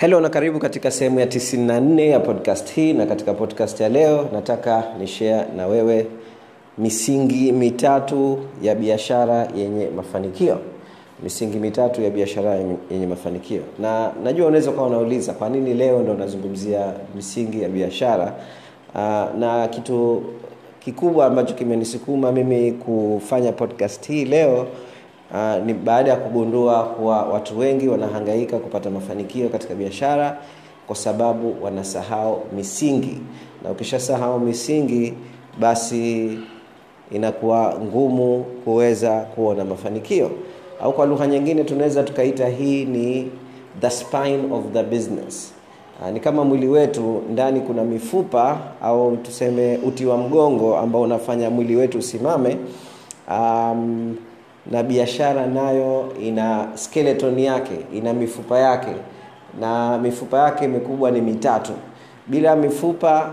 helo na karibu katika sehemu ya 94 ya podcast hii na katika podcast ya leo nataka ni share na wewe misingi mitatu ya biashara yenye mafanikio. Misingi mitatu ya biashara yenye mafanikio. Na najua unaweza ukawa unauliza kwa nini leo ndo nazungumzia misingi ya biashara? Uh, na kitu kikubwa ambacho kimenisukuma mimi kufanya podcast hii leo uh, ni baada ya kugundua kuwa watu wengi wanahangaika kupata mafanikio katika biashara kwa sababu wanasahau misingi. Na ukishasahau misingi basi inakuwa ngumu kuweza kuona mafanikio. Au kwa lugha nyingine tunaweza tukaita hii ni the spine of the business. Uh, ni kama mwili wetu ndani kuna mifupa au tuseme uti wa mgongo ambao unafanya mwili wetu usimame. Um, na biashara nayo ina skeleton yake ina mifupa yake na mifupa yake mikubwa ni mitatu. Bila mifupa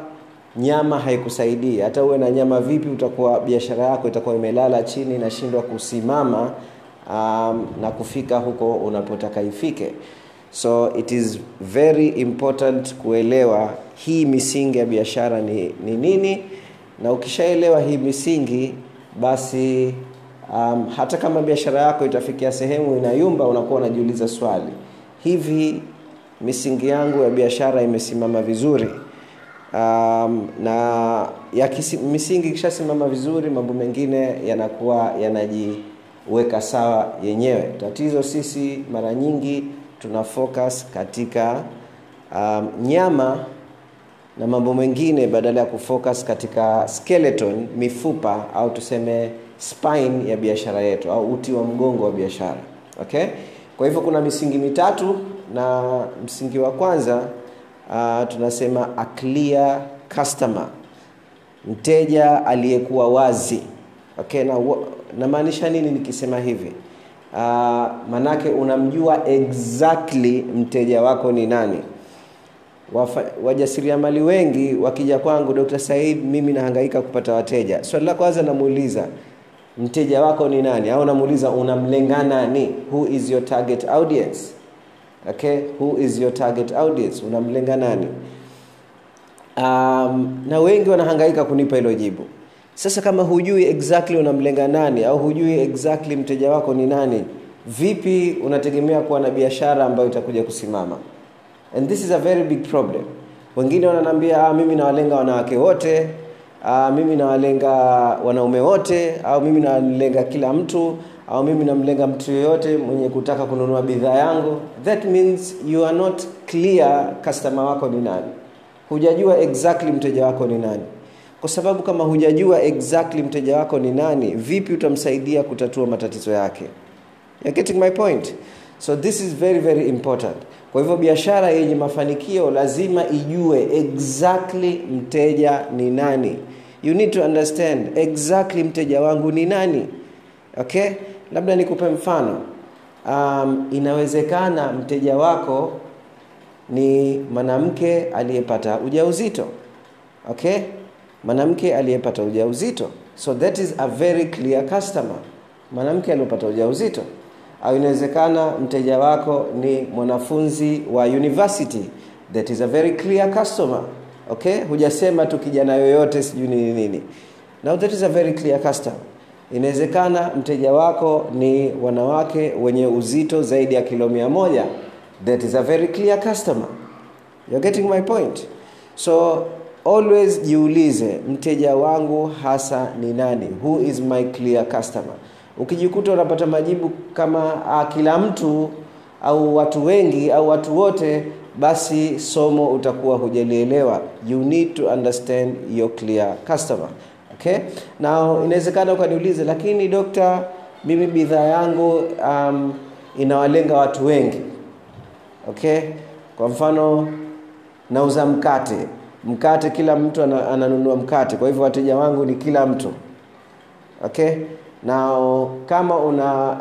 nyama haikusaidii. Hata uwe na nyama vipi utakuwa biashara yako itakuwa imelala chini inashindwa kusimama um, na kufika huko unapotaka ifike. So it is very important kuelewa hii misingi ya biashara ni, ni nini. Na ukishaelewa hii misingi basi um, hata kama biashara yako itafikia sehemu inayumba unakuwa unajiuliza swali hivi misingi yangu ya biashara imesimama vizuri? Um, na ya kisi, misingi ikishasimama vizuri mambo mengine yanakuwa yanajiweka sawa yenyewe. Tatizo sisi mara nyingi tuna focus katika um, nyama na mambo mengine badala ya kufocus katika skeleton mifupa au tuseme spine ya biashara yetu au uti wa mgongo wa biashara okay? Kwa hivyo kuna misingi mitatu na msingi wa kwanza uh, tunasema a clear customer mteja aliyekuwa wazi okay? Na namaanisha nini nikisema hivi? Uh, manake unamjua exactly mteja wako ni nani. Wajasiriamali wengi wakija kwangu dr said mimi nahangaika kupata wateja. Swali la kwanza namuuliza mteja wako ni nani? Au namuuliza unamlenga nani? Who is your target audience? Okay who is your target audience? Unamlenga nani? Um, na wengi wanahangaika kunipa hilo jibu. Sasa kama hujui exactly unamlenga nani au hujui exactly mteja wako ni nani vipi unategemea kuwa na biashara ambayo itakuja kusimama? And this is a very big problem. Wengine wananiambia ah, mimi nawalenga wanawake wote ah, mimi nawalenga wanaume wote au mimi nalenga kila mtu au mimi namlenga mtu yoyote mwenye kutaka kununua bidhaa yangu. That means you are not clear customer wako ni nani. Hujajua exactly mteja wako ni nani. Kwa sababu kama hujajua exactly mteja wako ni nani vipi utamsaidia kutatua matatizo yake? You're getting my point. So this is very very important kwa hivyo biashara yenye mafanikio lazima ijue exactly mteja ni nani. You need to understand exactly mteja wangu ni nani. Okay? Labda nikupe mfano. Um, inawezekana mteja wako ni mwanamke aliyepata ujauzito. Okay? Mwanamke aliyepata ujauzito. So that is a very clear customer. Mwanamke aliyepata ujauzito au inawezekana mteja wako ni mwanafunzi wa university that is a very clear customer. Okay? Hujasema tu kijana yoyote sijui nini nini. Now that is a very clear customer. Inawezekana mteja wako ni wanawake wenye uzito zaidi ya kilo mia moja. That is a very clear customer. You're getting my point? So always jiulize mteja wangu hasa ni nani? Who is my clear customer ukijikuta unapata majibu kama a, kila mtu au watu wengi au watu wote basi somo utakuwa hujalielewa. You need to understand your clear customer. Okay? Now inawezekana ukaniulize lakini dokta mimi bidhaa yangu um, inawalenga watu wengi. Okay? Kwa mfano nauza mkate. Mkate kila mtu ananunua mkate. Kwa hivyo wateja wangu ni kila mtu. Okay na kama una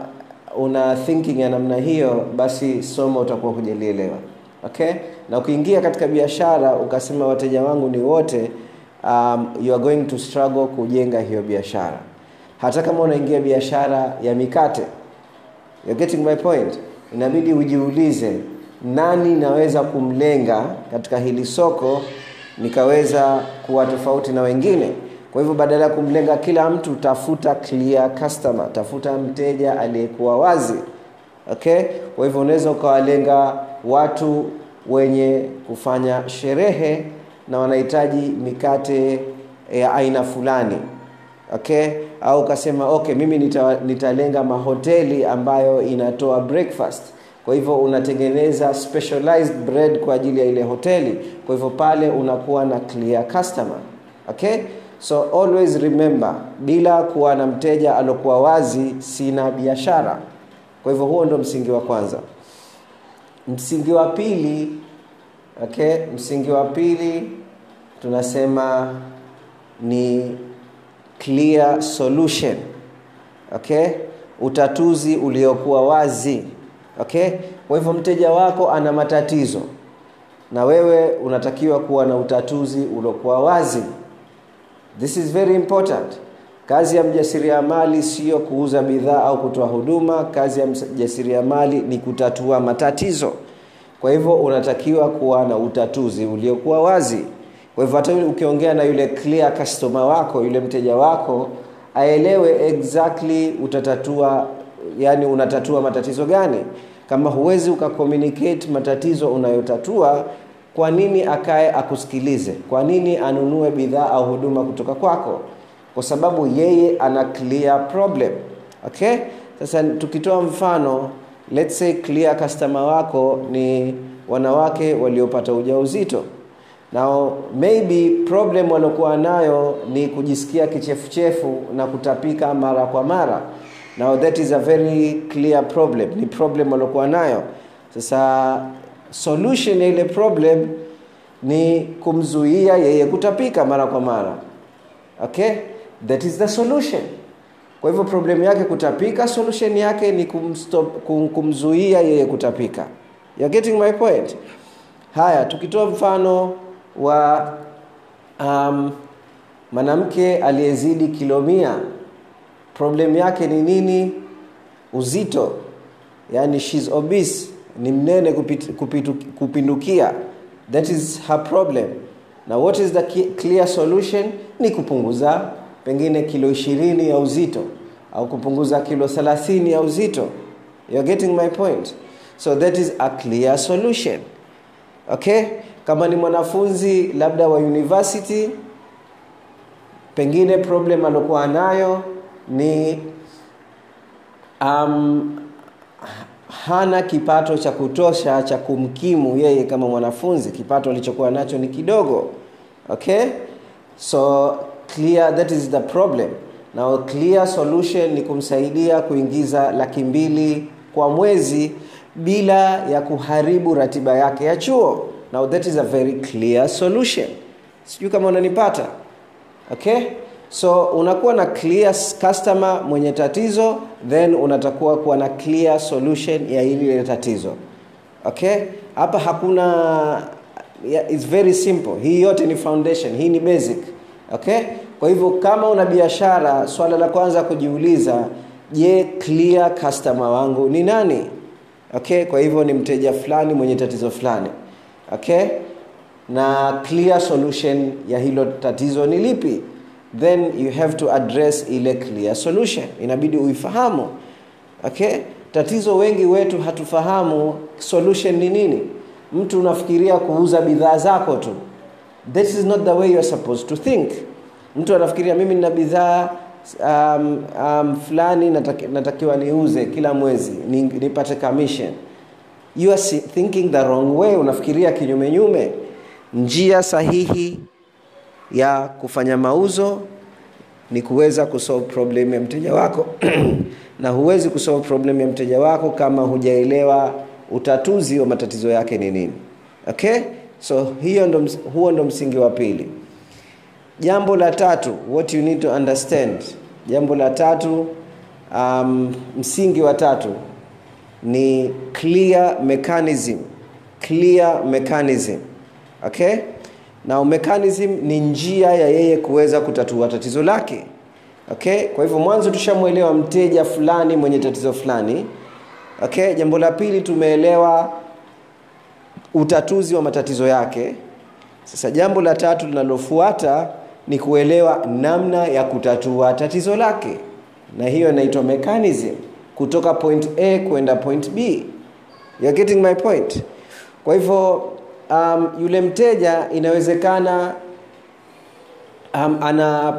una thinking ya namna hiyo basi somo utakuwa hujalielewa. Okay? Na ukiingia katika biashara ukasema wateja wangu ni wote um, you are going to struggle kujenga hiyo biashara. Hata kama unaingia biashara ya mikate You're getting my point. Inabidi ujiulize nani naweza kumlenga katika hili soko nikaweza kuwa tofauti na wengine kwa hivyo badala ya kumlenga kila mtu tafuta clear customer tafuta mteja aliyekuwa wazi. Okay? Kwa hivyo unaweza ukawalenga watu wenye kufanya sherehe na wanahitaji mikate ya aina fulani. Okay? Au ukasema okay mimi nita, nitalenga mahoteli ambayo inatoa breakfast. Kwa hivyo unatengeneza specialized bread kwa ajili ya ile hoteli. Kwa hivyo pale unakuwa na clear customer. Okay so always remember bila kuwa na mteja alokuwa wazi sina biashara. Kwa hivyo huo ndo msingi wa kwanza. Msingi wa pili okay msingi wa pili tunasema ni clear solution okay utatuzi uliokuwa wazi okay. Kwa hivyo mteja wako ana matatizo na wewe unatakiwa kuwa na utatuzi uliokuwa wazi this is very important. Kazi ya mjasiriamali sio kuuza bidhaa au kutoa huduma. Kazi ya mjasiriamali ni kutatua matatizo. Kwa hivyo unatakiwa kuwa na utatuzi uliokuwa wazi. Kwa hivyo hata ukiongea na yule clear customer wako yule mteja wako aelewe exactly utatatua yani unatatua matatizo gani. Kama huwezi ukakommunicate matatizo unayotatua kwa nini akae akusikilize? Kwa nini anunue bidhaa au huduma kutoka kwako? Kwa sababu yeye ana clear problem. Okay? Sasa tukitoa mfano let's say clear customer wako ni wanawake waliopata ujauzito. Now maybe problem waliokuwa nayo ni kujisikia kichefuchefu na kutapika mara kwa mara. Now that is a very clear problem. Ni problem waliokuwa nayo. Sasa solution ya ile problem ni kumzuia yeye kutapika mara kwa mara. Okay? That is the solution. Kwa hivyo problemu yake kutapika solution yake ni kumstop, kum, kumzuia yeye kutapika. You're getting my point? Haya tukitoa mfano wa um, mwanamke aliyezidi kilo mia. Problem yake ni nini? Uzito. Yani shes obese ni mnene kupindukia. That is her problem. Na what is the clear solution? Ni kupunguza pengine kilo ishirini ya uzito au kupunguza kilo thelathini ya uzito. You're getting my point? So that is a clear solution. Okay? Kama ni mwanafunzi labda wa university pengine problem aliokuwa nayo ni um, hana kipato cha kutosha cha kumkimu yeye kama mwanafunzi. Kipato alichokuwa nacho ni kidogo okay? So clear that is the problem. Now clear solution ni kumsaidia kuingiza laki mbili kwa mwezi bila ya kuharibu ratiba yake ya chuo. Now that is a very clear solution. Sijui kama unanipata okay so unakuwa na clear customer mwenye tatizo then unatakuwa kuwa na clear solution ya ile tatizo. Okay? Hapa hakuna yeah, it's very simple. Hii yote ni foundation. Hii ni basic. Okay? Kwa hivyo kama una biashara swala la kwanza kujiuliza je clear customer wangu ni nani? Okay? Kwa hivyo ni mteja fulani mwenye tatizo fulani. Okay? Na clear solution ya hilo tatizo ni lipi then you have to address ile clear solution. Inabidi uifahamu. Okay? Tatizo wengi wetu hatufahamu solution ni nini. Mtu unafikiria kuuza bidhaa zako tu. This is not the way you are supposed to think. Mtu anafikiria mimi nina bidhaa um, um, fulani nataki, natakiwa niuze kila mwezi nipate commission. You are thinking the wrong way. Unafikiria kinyume nyume. Njia sahihi ya kufanya mauzo ni kuweza kusolve problem ya mteja wako. Na huwezi kusolve problem ya mteja wako kama hujaelewa utatuzi wa matatizo yake ni nini. Okay? So hiyo ndo, huo ndo msingi wa pili. Jambo la tatu what you need to understand. Jambo la tatu um, msingi wa tatu ni clear mechanism. Clear mechanism. Okay na mechanism ni njia ya yeye kuweza kutatua tatizo lake. Okay? Kwa hivyo mwanzo tushamwelewa mteja fulani mwenye tatizo fulani. Okay? Jambo la pili tumeelewa utatuzi wa matatizo yake. Sasa jambo la tatu linalofuata ni kuelewa namna ya kutatua tatizo lake. Na hiyo inaitwa mechanism. Kutoka point a kwenda point b. You're getting my point? Kwa hivyo um, yule mteja inawezekana um, ana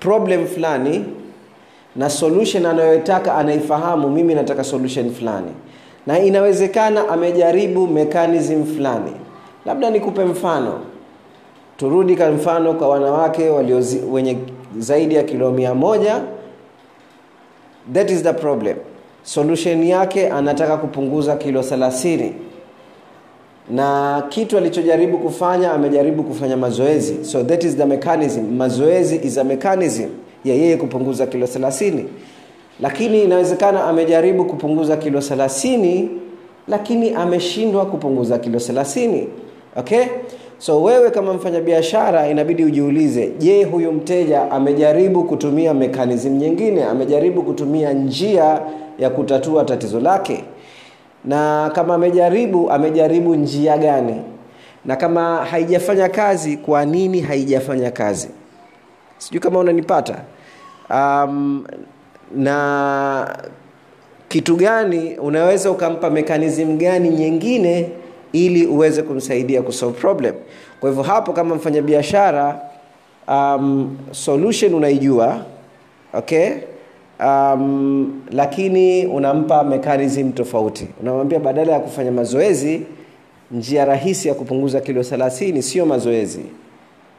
problem fulani na solution anayotaka anaifahamu mimi nataka solution fulani. Na inawezekana amejaribu mechanism fulani. Labda nikupe mfano. Turudi kwa mfano kwa wanawake walio wenye zaidi ya kilo mia moja. That is the problem. Solution yake anataka kupunguza kilo 30 na kitu alichojaribu kufanya amejaribu kufanya mazoezi. So that is the mechanism. Mazoezi is a mechanism ya yeye kupunguza kilo 30 lakini inawezekana amejaribu kupunguza kilo 30 lakini ameshindwa kupunguza kilo 30 okay? So wewe kama mfanyabiashara inabidi ujiulize je huyu mteja amejaribu kutumia mekanism nyingine? Amejaribu kutumia njia ya kutatua tatizo lake na kama amejaribu amejaribu njia gani? Na kama haijafanya kazi kwa nini haijafanya kazi? Sijui kama unanipata. Um, na kitu gani unaweza ukampa mechanism gani nyingine ili uweze kumsaidia kusolve problem? Kwa hivyo hapo kama mfanyabiashara um, solution unaijua okay um, lakini unampa mechanism tofauti. Unamwambia badala ya kufanya mazoezi njia rahisi ya kupunguza kilo 30 sio mazoezi.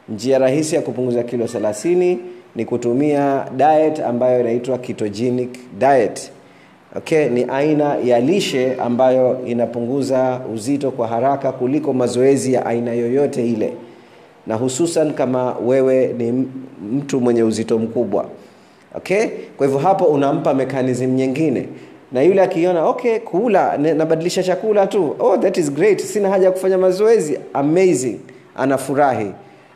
Njia rahisi ya kupunguza kilo 30 ni kutumia diet ambayo inaitwa ketogenic diet. Okay ni aina ya lishe ambayo inapunguza uzito kwa haraka kuliko mazoezi ya aina yoyote ile. Na hususan kama wewe ni mtu mwenye uzito mkubwa okay? Kwa hivyo hapo unampa mekanism nyingine. Na yule akiona okay kula nabadilisha chakula tu. Oh that is great. Sina haja ya kufanya mazoezi. Amazing. Anafurahi.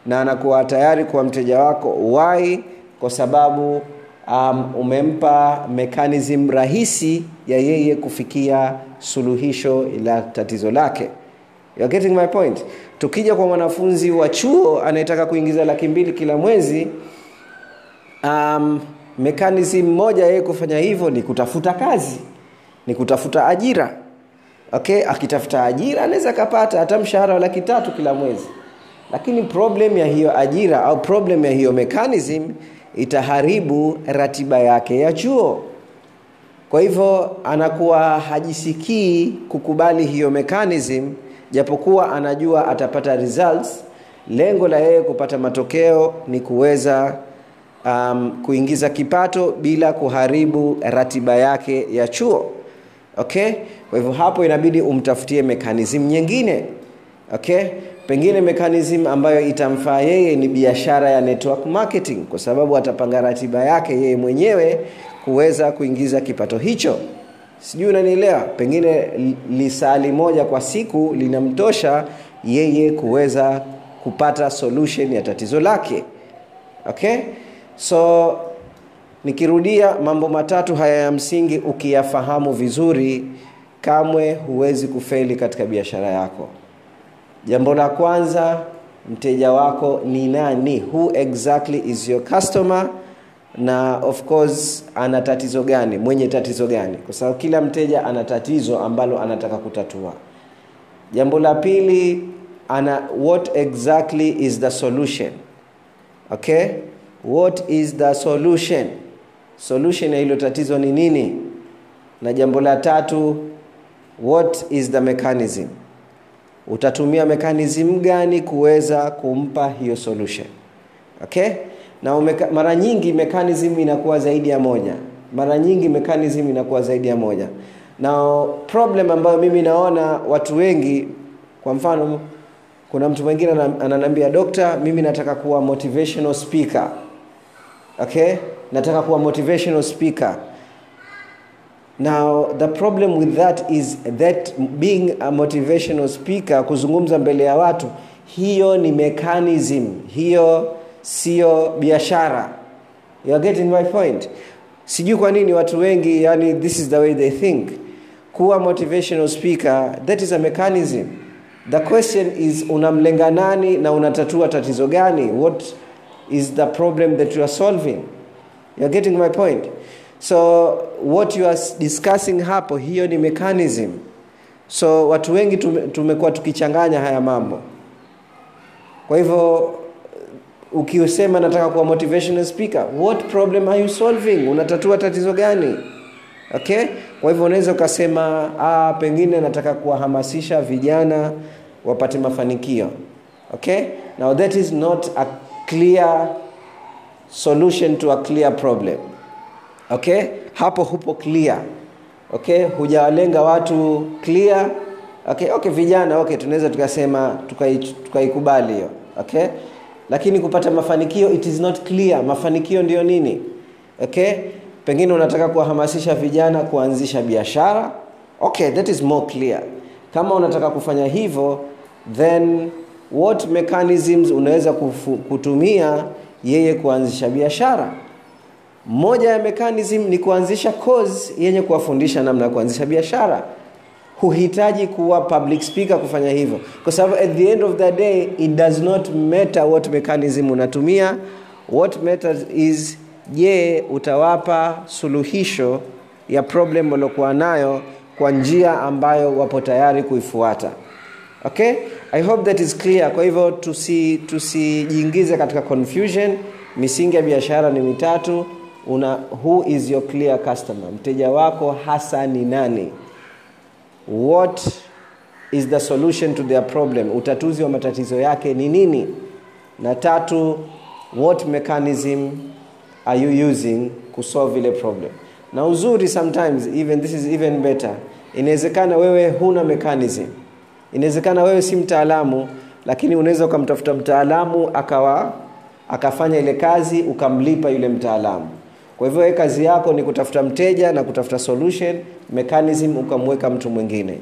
Na anakuwa tayari kuwa mteja wako. Why? Kwa sababu um, umempa mekanism rahisi ya yeye kufikia suluhisho la tatizo lake. You're getting my point? Tukija kwa mwanafunzi wa chuo anayetaka kuingiza laki mbili kila mwezi um, mechanism moja yeye kufanya hivyo ni kutafuta kazi ni kutafuta ajira. Okay akitafuta ajira anaweza akapata hata mshahara wa laki tatu kila mwezi. Lakini problem ya hiyo ajira au problem ya hiyo mechanism itaharibu ratiba yake ya chuo. Kwa hivyo anakuwa hajisikii kukubali hiyo mechanism japokuwa anajua atapata results. Lengo la yeye kupata matokeo ni kuweza um, kuingiza kipato bila kuharibu ratiba yake ya chuo. Okay? Kwa hivyo hapo inabidi umtafutie mekanism nyingine. Okay? Pengine mekanism ambayo itamfaa yeye ni biashara ya network marketing kwa sababu atapanga ratiba yake yeye mwenyewe kuweza kuingiza kipato hicho. Sijui unanielewa? Pengine lisali moja kwa siku linamtosha yeye kuweza kupata solution ya tatizo lake. Okay so nikirudia mambo matatu haya ya msingi ukiyafahamu vizuri kamwe huwezi kufeli katika biashara yako. Jambo la kwanza mteja wako ni nani? Who exactly is your customer? Na of course ana tatizo gani? Mwenye tatizo gani? Kwa sababu kila mteja ana tatizo ambalo anataka kutatua. Jambo la pili ana what exactly is the solution? Okay what is the solution? Solution ya hilo tatizo ni nini? Na jambo la tatu what is the mechanism? Utatumia mechanism gani kuweza kumpa hiyo solution? Okay? Na umeka, mara nyingi mechanism inakuwa zaidi ya moja. Mara nyingi mechanism inakuwa zaidi ya moja. Na problem ambayo mimi naona watu wengi kwa mfano kuna mtu mwingine ananiambia dokta mimi nataka kuwa motivational speaker okay? Nataka kuwa motivational speaker. Now the problem with that is that being a motivational speaker kuzungumza mbele ya watu hiyo ni mechanism. Hiyo sio biashara. You are getting my point? Sijui kwa nini watu wengi yani this is the way they think. Kuwa motivational speaker that is a mechanism. The question is unamlenga nani na unatatua tatizo gani? What is the problem that you are solving. You're getting my point? So what you are discussing hapo hiyo ni mechanism. So watu wengi tumekuwa tukichanganya haya mambo. Kwa hivyo ukisema nataka kuwa motivational speaker what problem are you solving? Unatatua tatizo gani? Okay? Kwa hivyo unaweza ukasema ah, pengine nataka kuwahamasisha vijana wapate mafanikio. Okay? Now that is not a clear solution to a clear problem. Okay? Hapo hupo clear. Okay? Hujawalenga watu clear. Okay? Okay vijana okay tunaweza tukasema tukaikubali tuka hiyo. Okay? Lakini kupata mafanikio it is not clear. Mafanikio ndio nini? Okay? Pengine unataka kuwahamasisha vijana kuanzisha biashara. Okay that is more clear. Kama unataka kufanya hivyo then what mechanisms unaweza kufu, kutumia yeye kuanzisha biashara? Moja ya mechanism ni kuanzisha course yenye kuwafundisha namna ya kuanzisha biashara. Huhitaji kuwa public speaker kufanya hivyo. Kwa sababu at the end of the day it does not matter what mechanism unatumia. What matters is je utawapa suluhisho ya problem waliokuwa nayo kwa njia ambayo wapo tayari kuifuata okay? I hope that is clear. Kwa hivyo tusijiingize tusi katika confusion. Misingi ya biashara ni mitatu. Una who is your clear customer? Mteja wako hasa ni nani? What is the solution to their problem? Utatuzi wa matatizo yake ni nini? Na tatu what mechanism are you using kusolve ile problem? Na uzuri sometimes even this is even better. Inawezekana wewe huna mechanism inawezekana wewe si mtaalamu lakini unaweza ukamtafuta mtaalamu akawa akafanya ile kazi ukamlipa yule mtaalamu. Kwa hivyo kazi yako ni kutafuta mteja na kutafuta solution mechanism ukamweka mtu mwingine.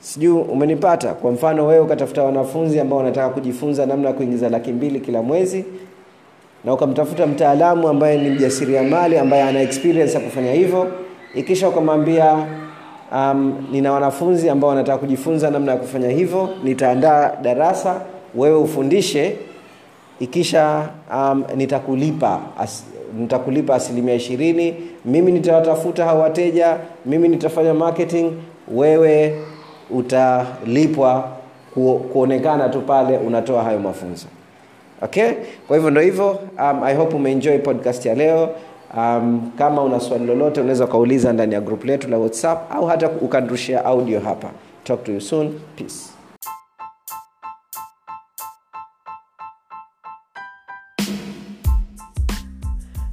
Sijui umenipata? Kwa mfano wewe ukatafuta wanafunzi ambao wanataka kujifunza namna ya kuingiza laki mbili kila mwezi na ukamtafuta mtaalamu ambaye ni mjasiriamali ambaye ana experience ya kufanya hivyo ikisha ukamwambia um, nina wanafunzi ambao wanataka kujifunza namna ya kufanya hivyo. Nitaandaa darasa wewe ufundishe. Ikisha um, nitakulipa as, nitakulipa asilimia ishirini. Mimi nitawatafuta hao wateja. Mimi nitafanya marketing. Wewe utalipwa ku, kuonekana tu pale unatoa hayo mafunzo. Okay? Kwa hivyo ndo hivyo. Um, i hope umeenjoy podcast ya leo um, kama una swali lolote unaweza ukauliza ndani ya grupu letu la whatsapp au hata ukanrushia audio hapa. Talk to you soon. Peace.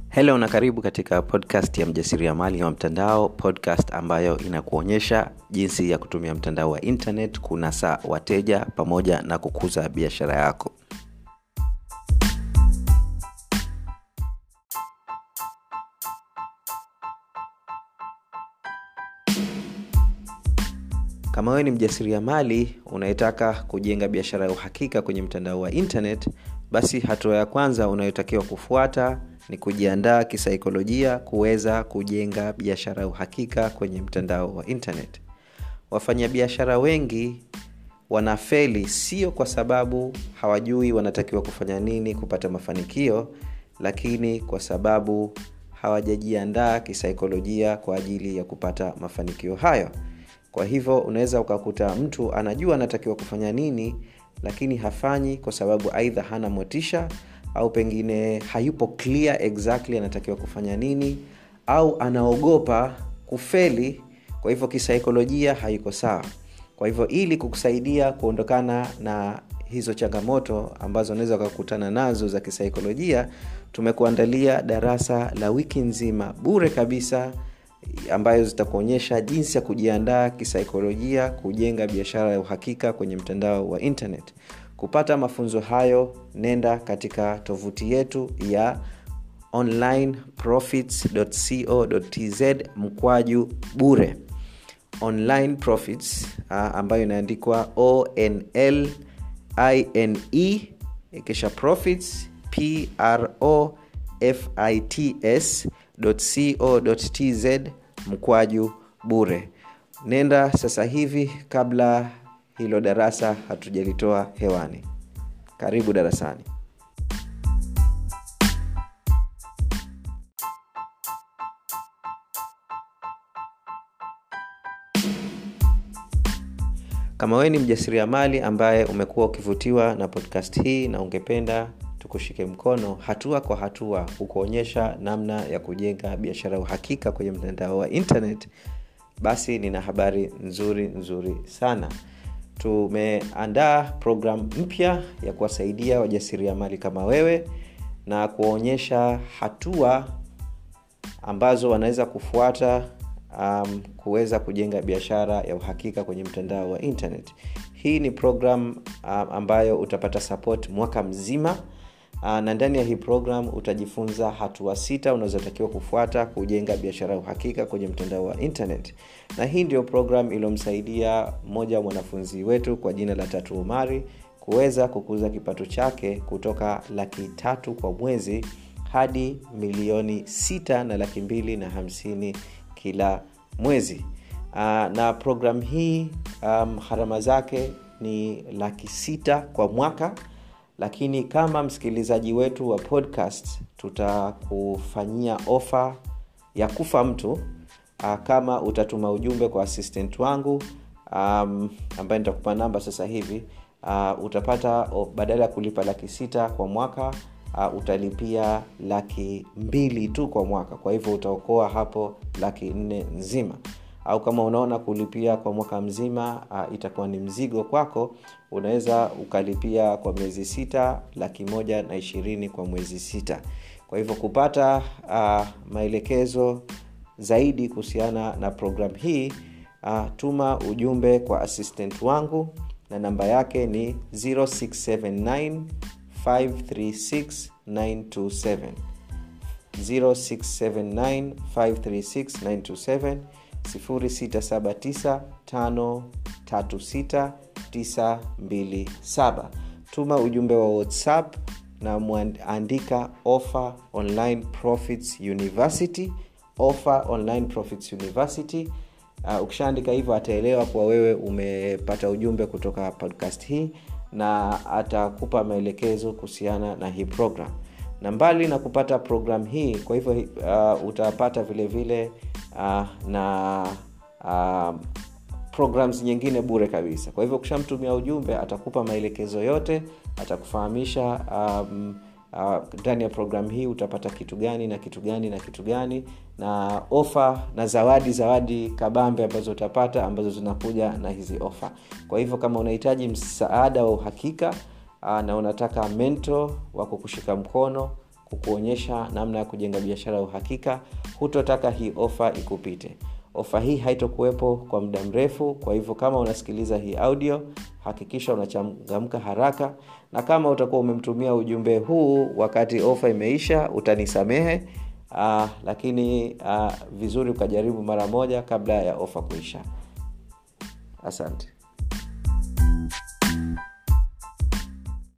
Helo na karibu katika podcast ya mjasiriamali wa mtandao podcast ambayo inakuonyesha jinsi ya kutumia mtandao wa internet kunasa wateja pamoja na kukuza biashara yako kama wewe ni mjasiriamali unayetaka kujenga biashara ya uhakika kwenye mtandao wa internet basi hatua ya kwanza unayotakiwa kufuata ni kujiandaa kisaikolojia kuweza kujenga biashara ya uhakika kwenye mtandao wa internet. Wafanyabiashara wengi wanafeli sio kwa sababu hawajui wanatakiwa kufanya nini kupata mafanikio lakini kwa sababu hawajajiandaa kisaikolojia kwa ajili ya kupata mafanikio hayo kwa hivyo unaweza ukakuta mtu anajua anatakiwa kufanya nini lakini hafanyi kwa sababu aidha hana motisha au pengine hayupo clear exactly anatakiwa kufanya nini au anaogopa kufeli kwa hivyo kisaikolojia haiko sawa. Kwa hivyo ili kukusaidia kuondokana na hizo changamoto ambazo unaweza ukakutana nazo za kisaikolojia tumekuandalia darasa la wiki nzima. Bure kabisa ambayo zitakuonyesha jinsi ya kujiandaa kisaikolojia kujenga biashara ya uhakika kwenye mtandao wa internet. Kupata mafunzo hayo nenda katika tovuti yetu ya onlineprofits.co.tz mkwaju bure. Online profits uh, ambayo inaandikwa online kisha profits pro fits co.tz mkwaju bure. Nenda sasa hivi kabla hilo darasa hatujalitoa hewani. Karibu darasani. Kama wewe ni mjasiriamali ambaye umekuwa ukivutiwa na podcast hii na ungependa tukushike mkono hatua kwa hatua kukuonyesha namna ya kujenga biashara uhakika kwenye mtandao wa internet. Basi nina habari nzuri nzuri sana. Tumeandaa programu mpya ya kuwasaidia wajasiriamali kama wewe na kuwaonyesha hatua ambazo wanaweza kufuata um, kuweza kujenga biashara ya uhakika kwenye mtandao wa internet. Hii ni program um, ambayo utapata support mwaka mzima na ndani ya hii program utajifunza hatua sita unazotakiwa kufuata kujenga biashara ya uhakika kwenye mtandao wa internet. Na hii ndio program iliyomsaidia mmoja wa mwanafunzi wetu kwa jina la tatu umari kuweza kukuza kipato chake kutoka laki tatu kwa mwezi hadi milioni sita na laki mbili na hamsini kila mwezi. Uh, na program hii um, zake ni laki sita kwa mwaka lakini kama msikilizaji wetu wa podcast tutakufanyia ofa ya kufa mtu uh, kama utatuma ujumbe kwa assistant wangu um, ambaye nitakupa namba sasa hivi uh, utapata badala ya kulipa laki sita kwa mwaka uh, utalipia laki mbili tu kwa mwaka. Kwa hivyo utaokoa hapo laki nne nzima au kama unaona kulipia kwa mwaka mzima uh, itakuwa ni mzigo kwako unaweza ukalipia kwa miezi sita laki moja na ishirini kwa mwezi sita. Kwa hivyo kupata uh, maelekezo zaidi kuhusiana na programu hii uh, tuma ujumbe kwa assistant wangu na namba yake ni 0679 536 927 0679 536 679 tuma ujumbe wa whatsapp na mwandika offer online profits university offer online profits university. Uh, ukishaandika hivyo ataelewa kuwa wewe umepata ujumbe kutoka podcast hii na atakupa maelekezo kuhusiana na hii program na mbali na kupata program hii kwa hivyo uh, utapata vile vile uh, na uh, programs nyingine bure kabisa. Kwa hivyo ukishamtumia ujumbe atakupa maelekezo yote atakufahamisha um, ndani uh, ya programu hii utapata kitu gani na kitu gani na kitu gani na ofa na zawadi zawadi kabambe ambazo utapata ambazo zinakuja na hizi ofa kwa hivyo kama unahitaji msaada wa uhakika uh, na unataka mento wa kukushika mkono kukuonyesha namna ya kujenga biashara ya uhakika hutotaka hii ofa ikupite. Ofa hii haitokuwepo kwa muda mrefu kwa hivyo kama unasikiliza hii audio hakikisha unachangamka haraka na kama utakuwa umemtumia ujumbe huu wakati ofa imeisha utanisamehe. Uh, lakini uh, vizuri ukajaribu mara moja kabla ya ofa kuisha. Asante